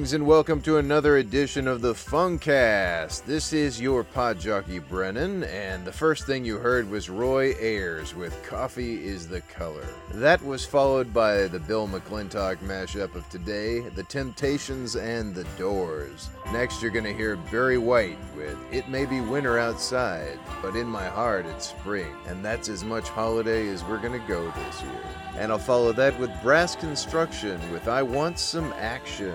Greetings and welcome to another edition of the Funcast. This is your pod jockey Brennan, and the first thing you heard was Roy Ayers with Coffy is the Color. That was followed by the Bill McClintock mashup of today, The Temptations and The Doors. Next, you're going to hear Barry White with It May Be Winter Outside, but in my heart it's spring, and that's as much holiday as we're going to go this year. And I'll follow that with Brass Construction with I Want Some Action.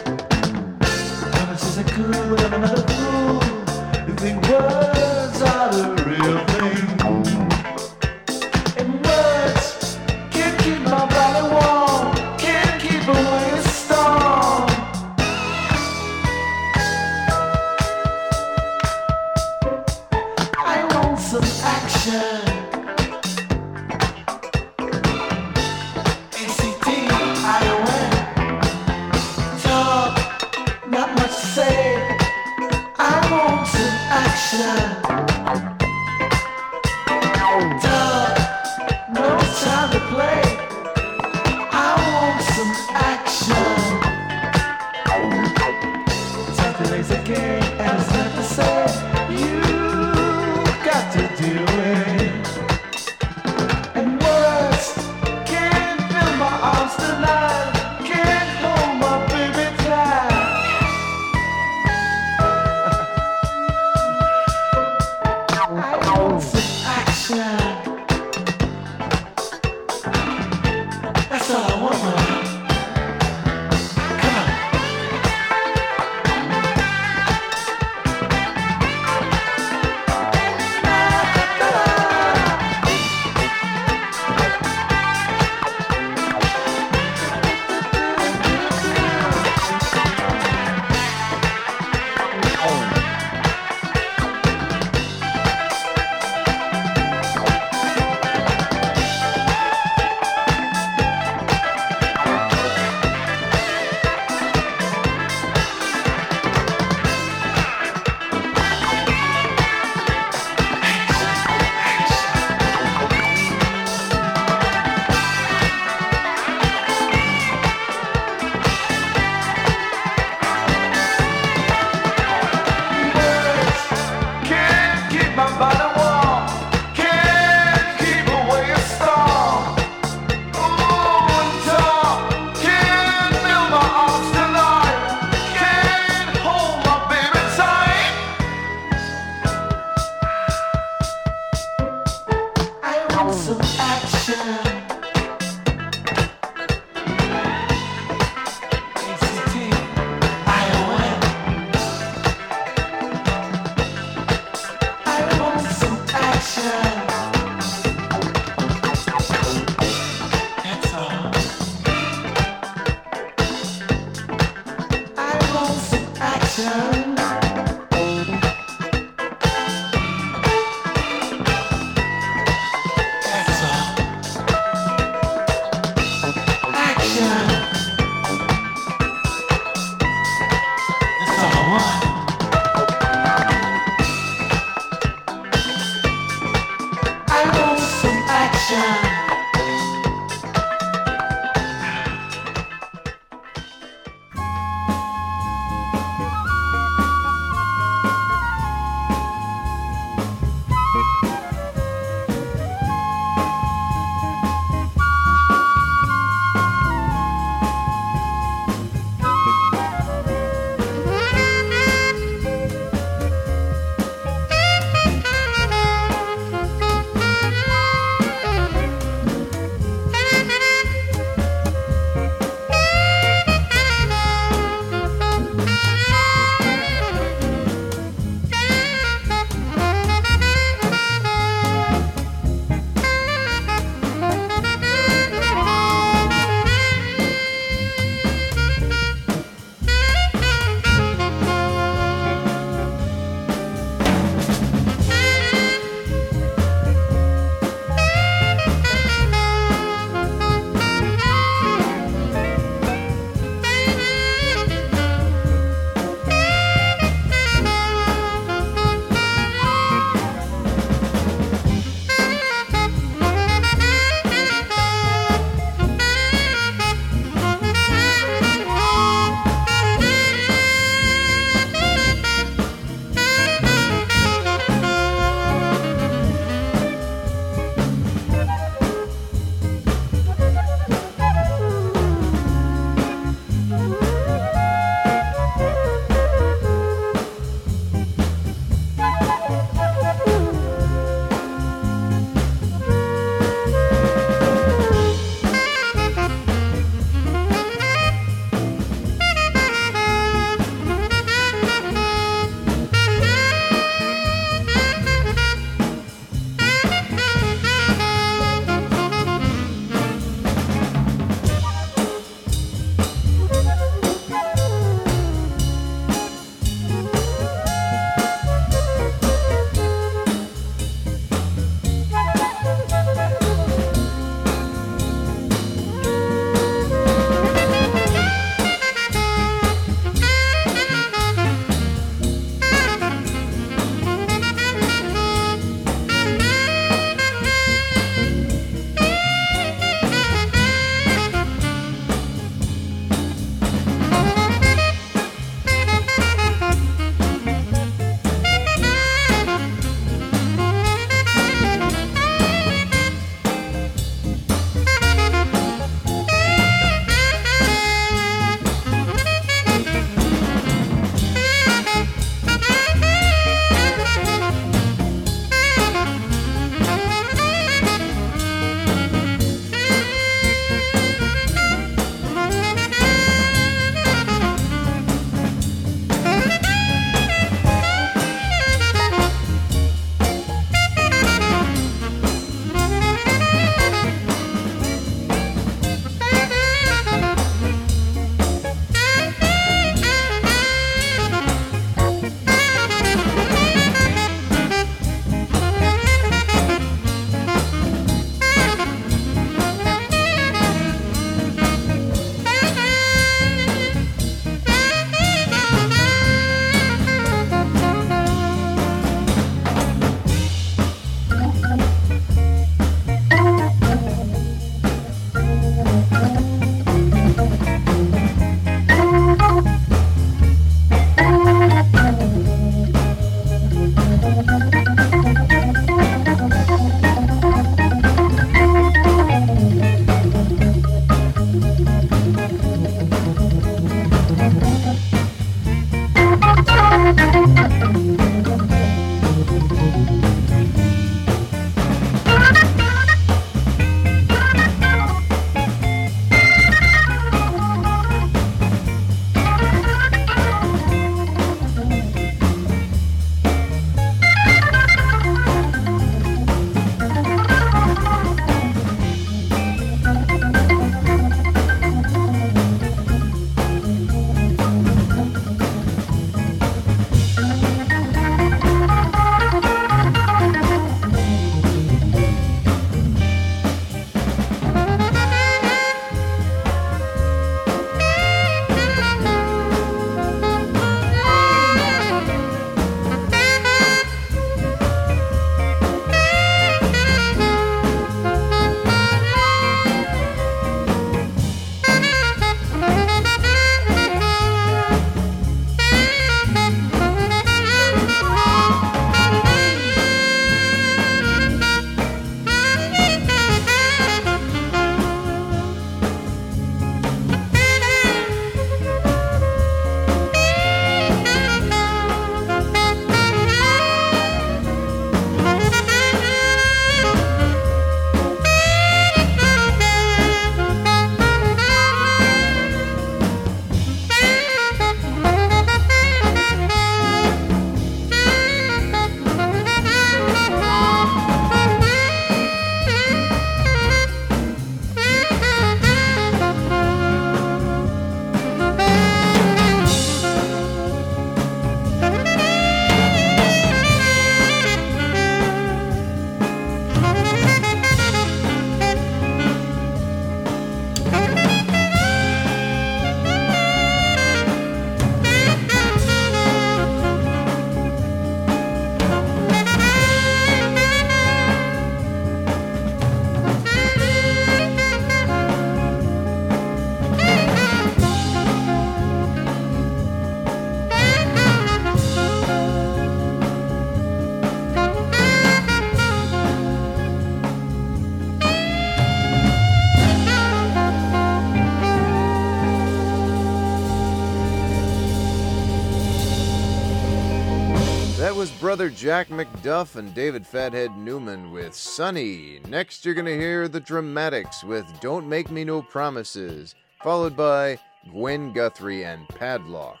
Brother Jack McDuff and David Fathead Newman with Sunny. Next, you're going to hear the Dramatics with Don't Make Me No Promises, followed by Gwen Guthrie and Padlock.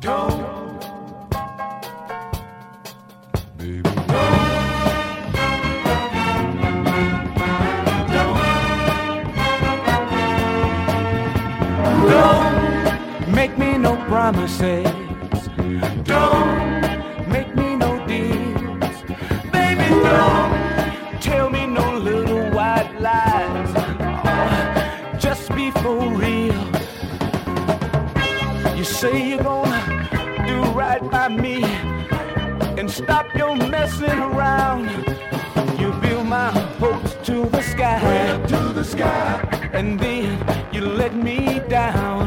Don't, baby, Don't make me no promises. Don't say you're gonna do right by me and stop your messing around. You build my hopes to the sky, to the sky, and then you let me down.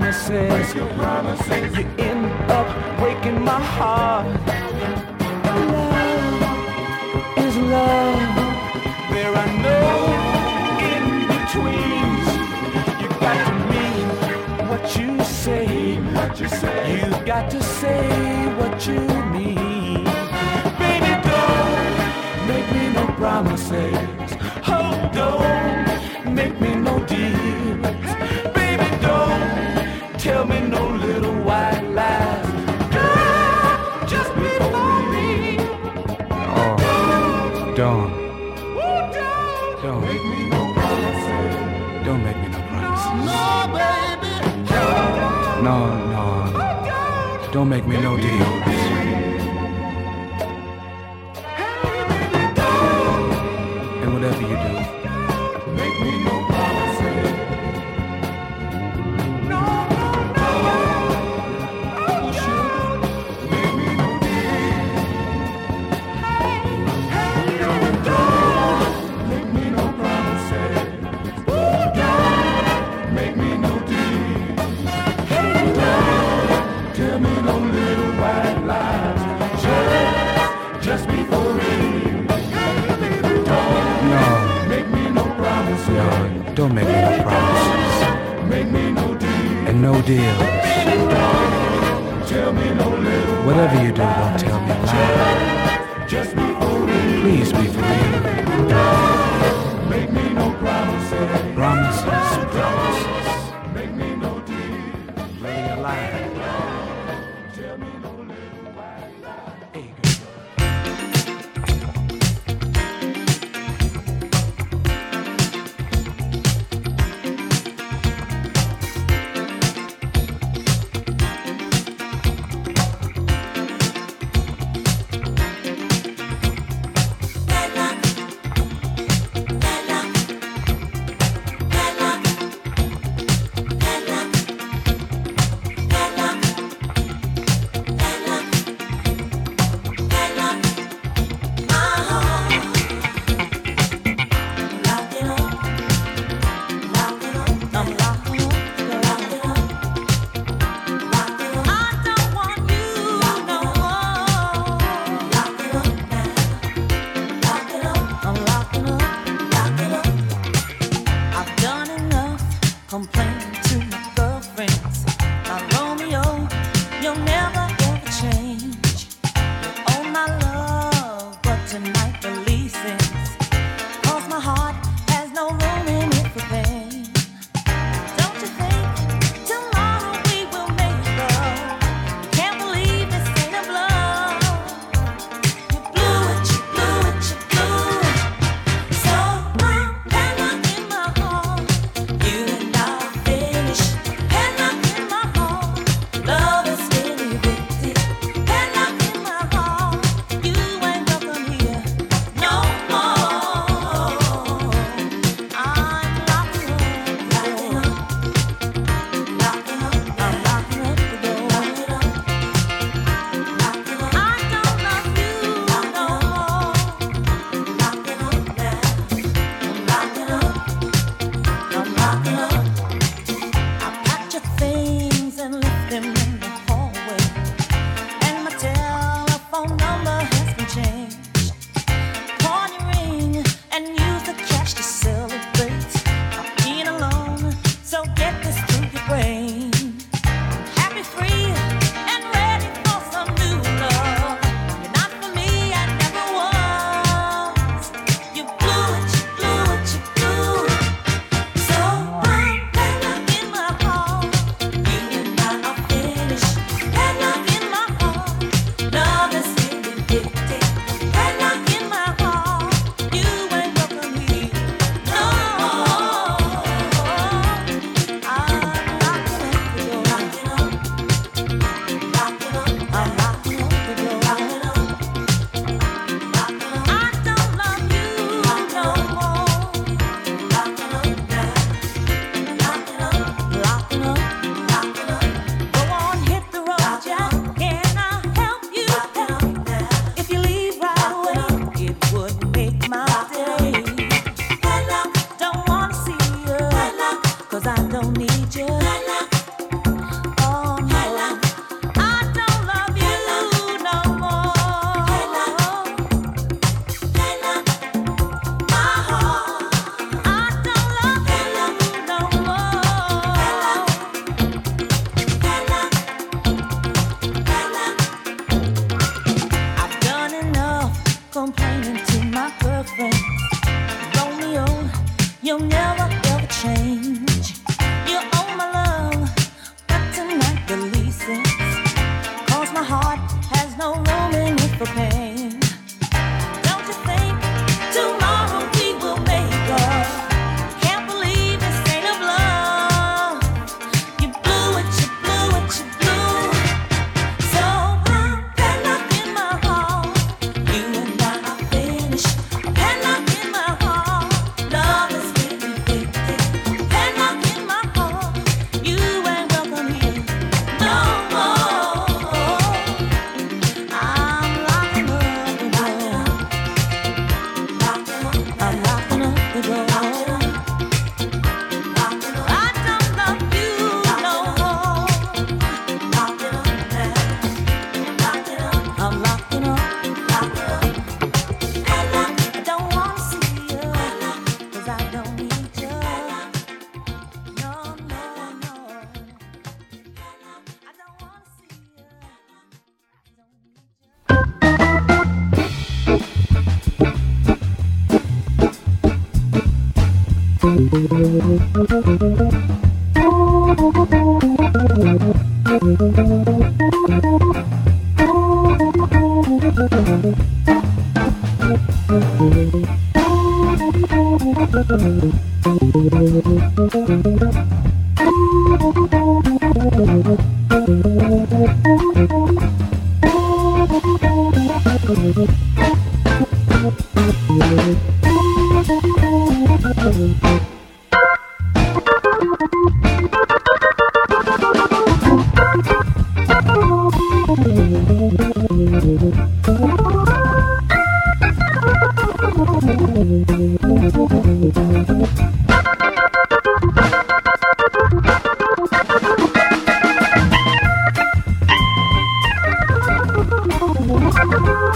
Your promises, you end up breaking my heart. Love is love. There are no in betweens. You got to mean what you say. What you say. You got to say what you mean. Baby, don't make me no promises. Don't make me no deals.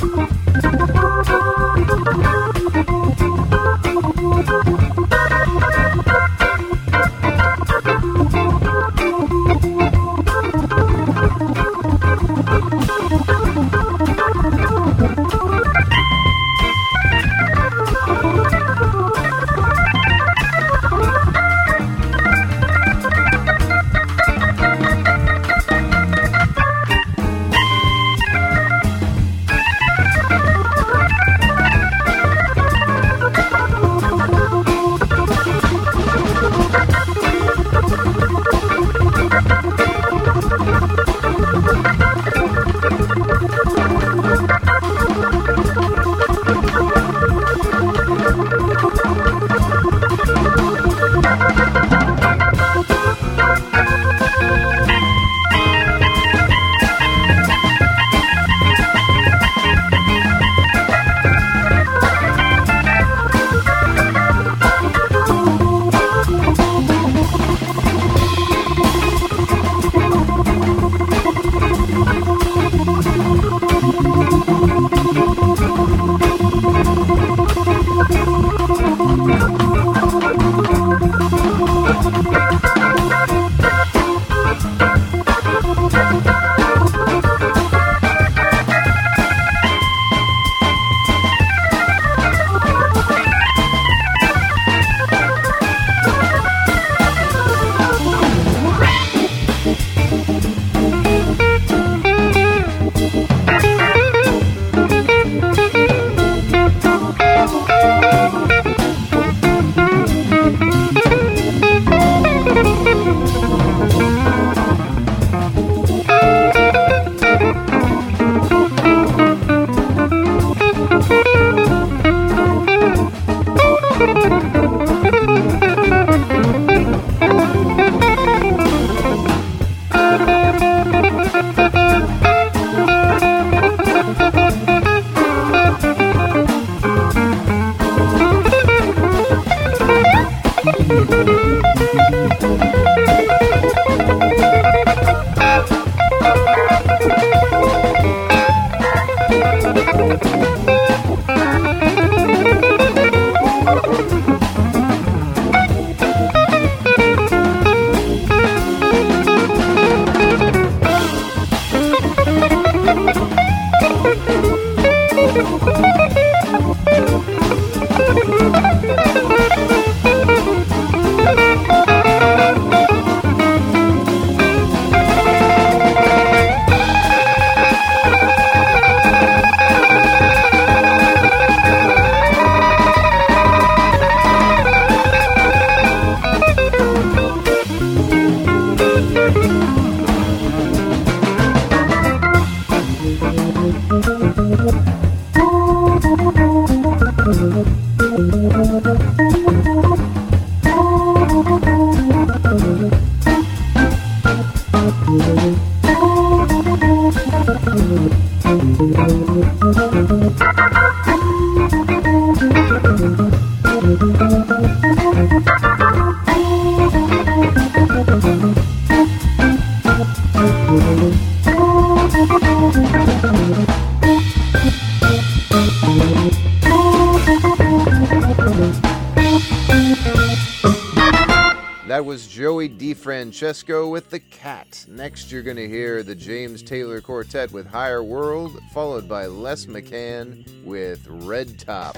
Thank you. DeFrancesco with The Cat. Next, you're going to hear the James Taylor Quartet with Higher World, followed by Les McCann with Red Top.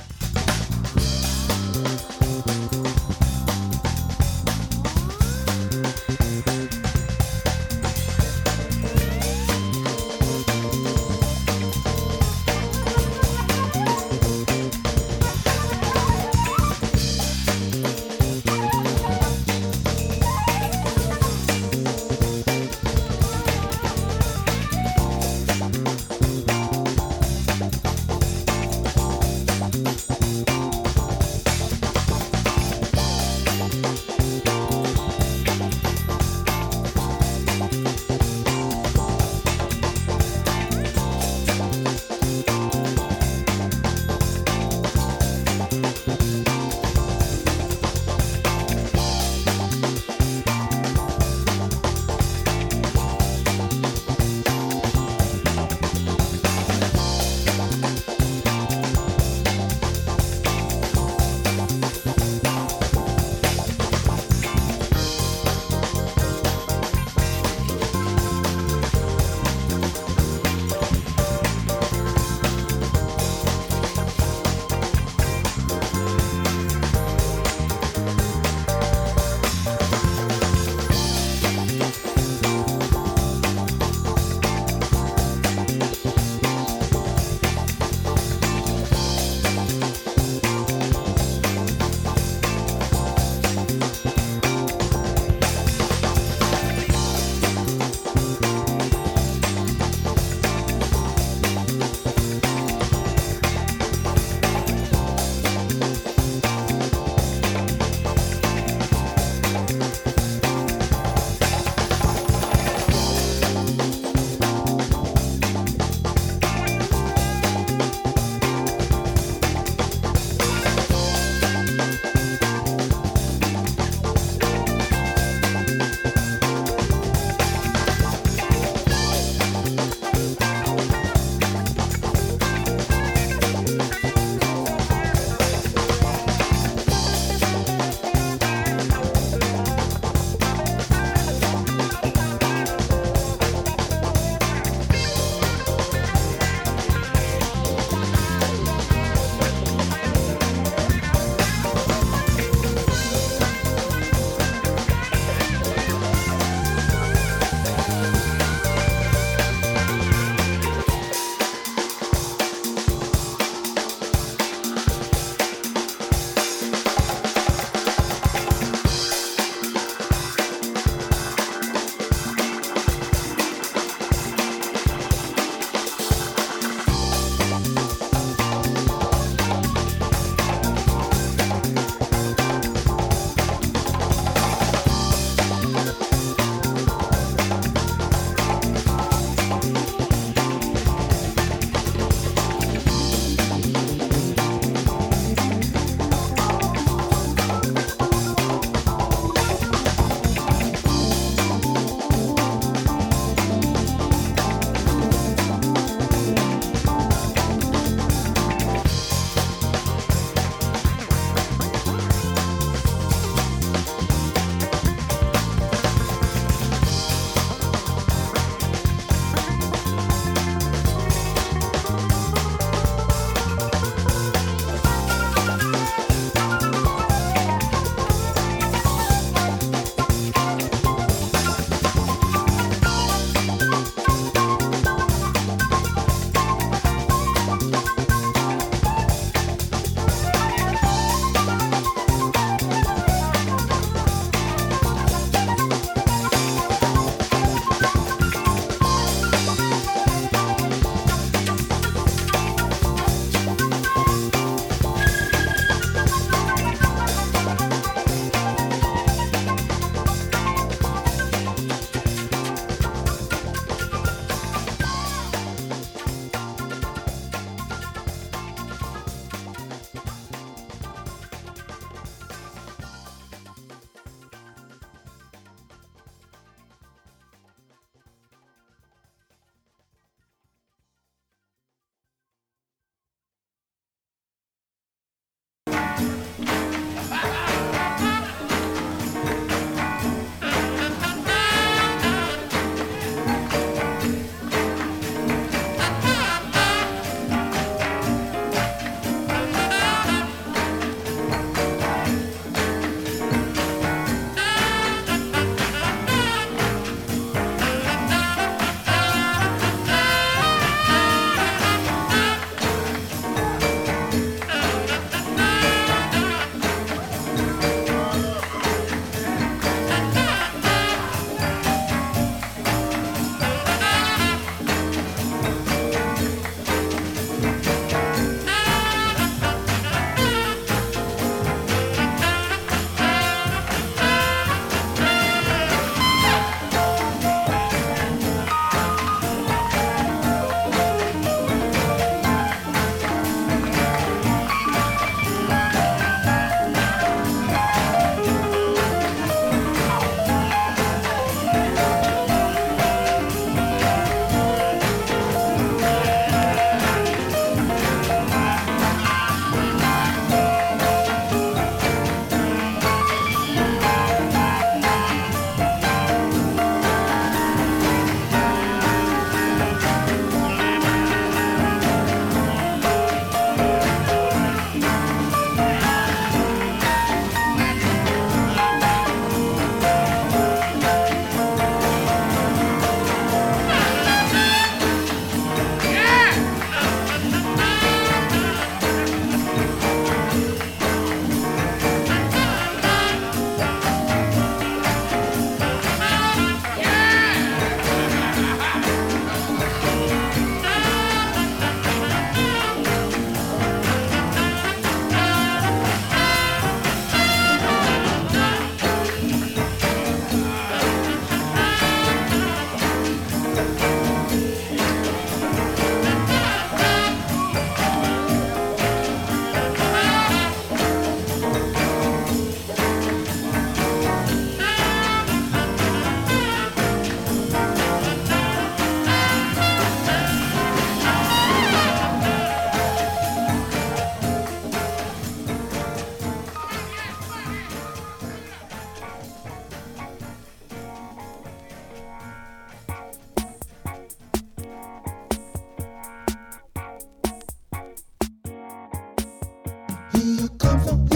you come comfortable.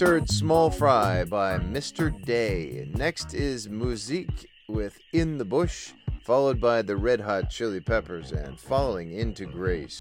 Heard Small Fry by Mr. Day. Next is Musique with In the Bush, followed by the Red Hot Chili Peppers and Falling into Grace.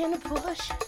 In the bush.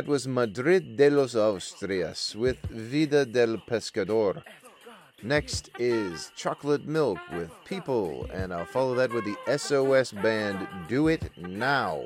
That was Madrid de los Austrias with Vida del Pescador. Next is Chocolate Milk with People, and I'll follow that with the SOS band Do It Now.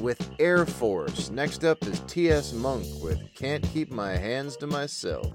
With Air Force. Next up is T.S. Monk with Can't Keep My Hands to Myself.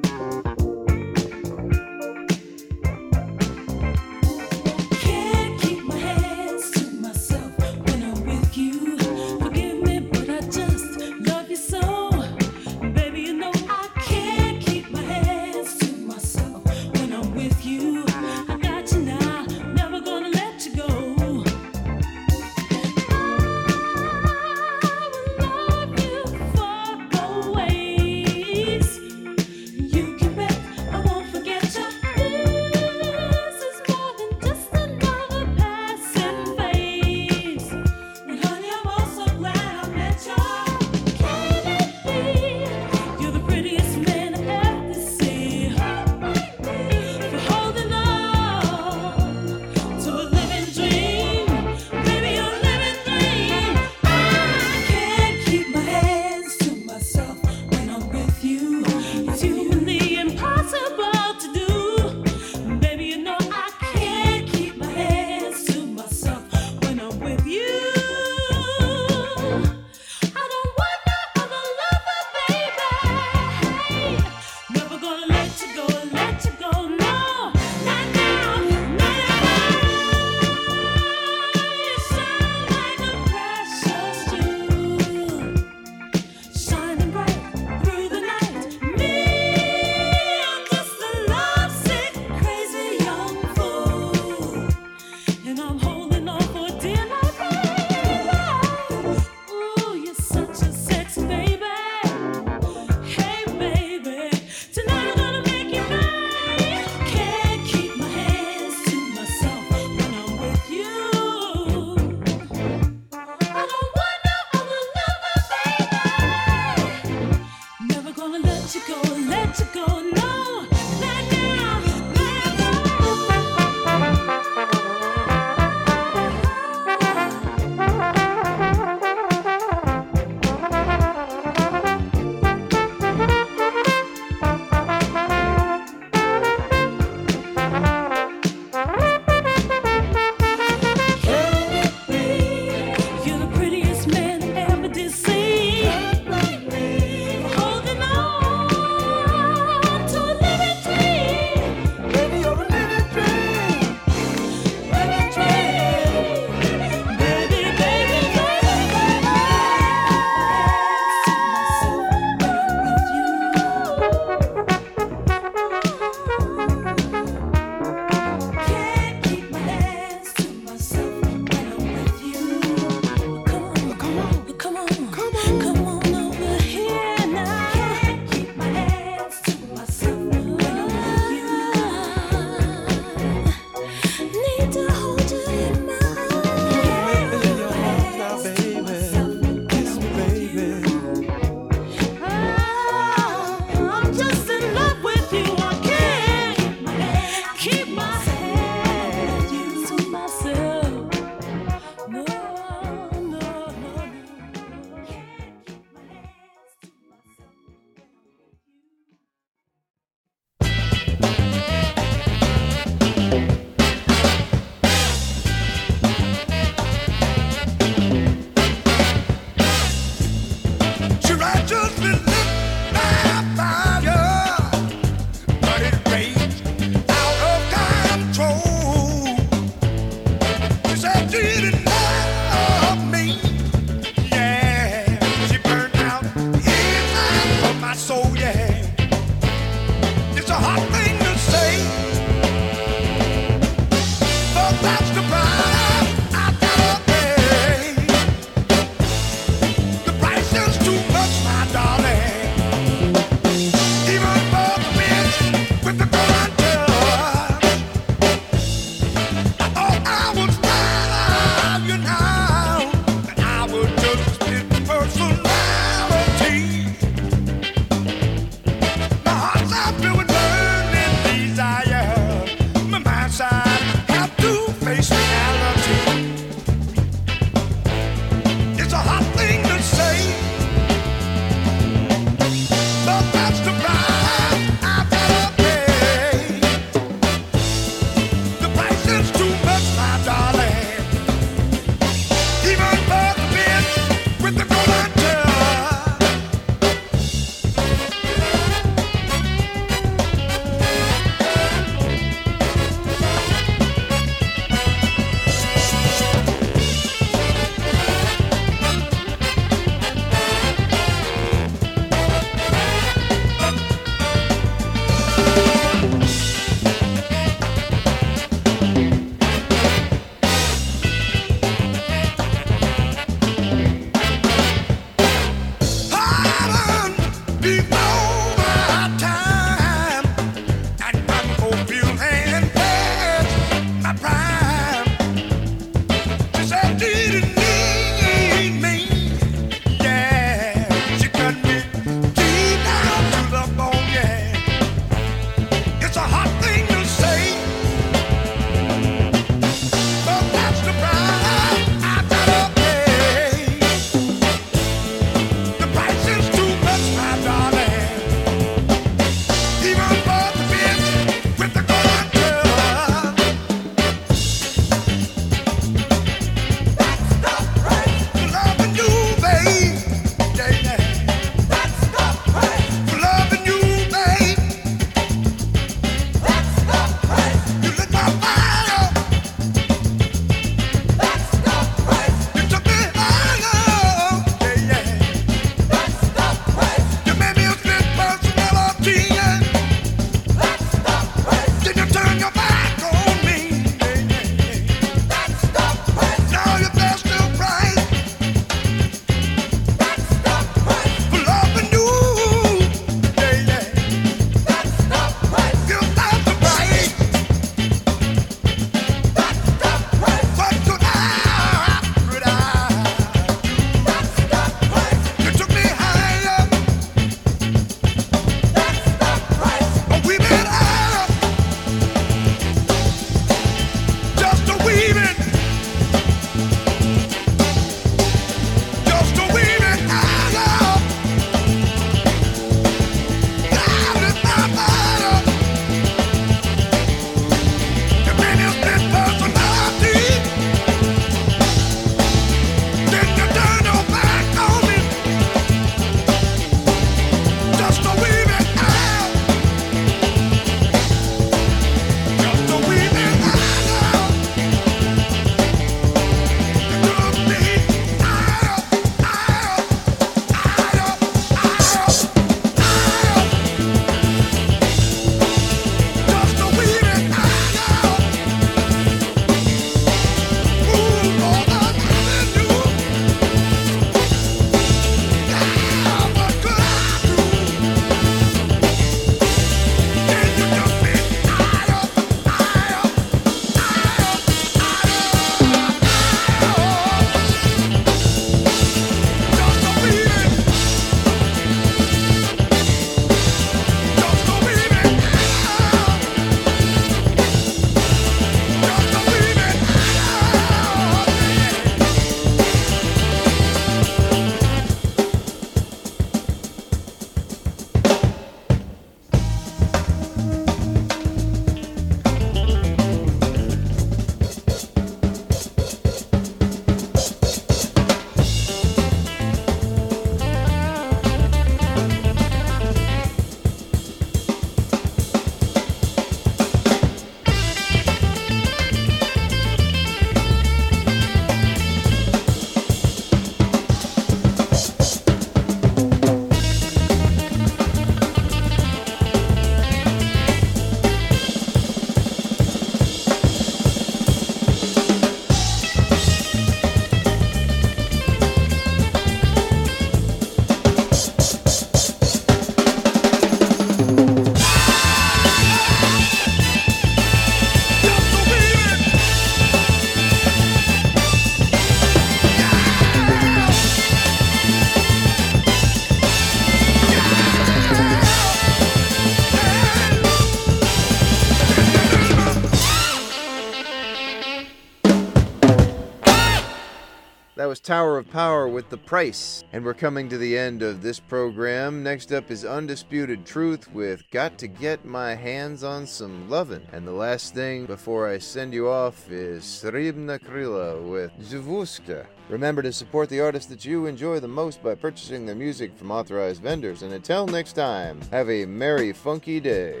Tower of Power with The Price. And we're coming to the end of this program. Next up is Undisputed Truth with Got to Get My Hands on Some Lovin'. And the last thing before I send you off is Sribna Krila with Zvuska. Remember to support the artists that you enjoy the most by purchasing their music from authorized vendors. And until next time, have a merry, funky day.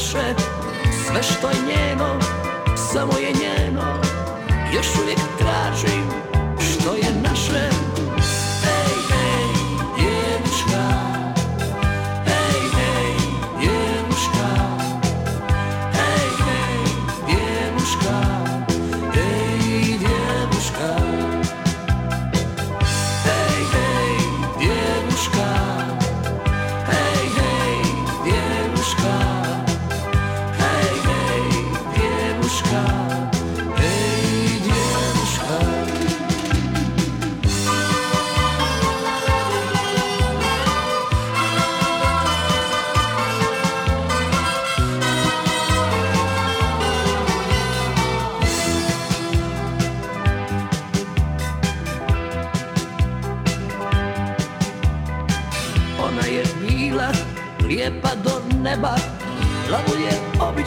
Čaše Sve što je njeno, samo je njeno. Još uvijek tražim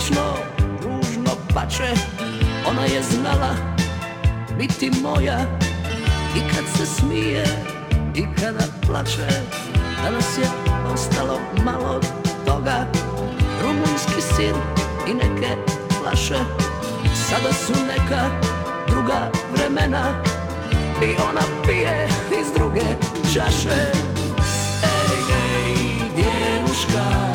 obično ružno pače Ona je znala biti moja. I kad se smije i kada plače. Danas je ostalo malo toga. Rumunjski sir i neke flaše. Sada su neka druga vremena. I ona pije iz druge čaše. Ej, ej, djevuška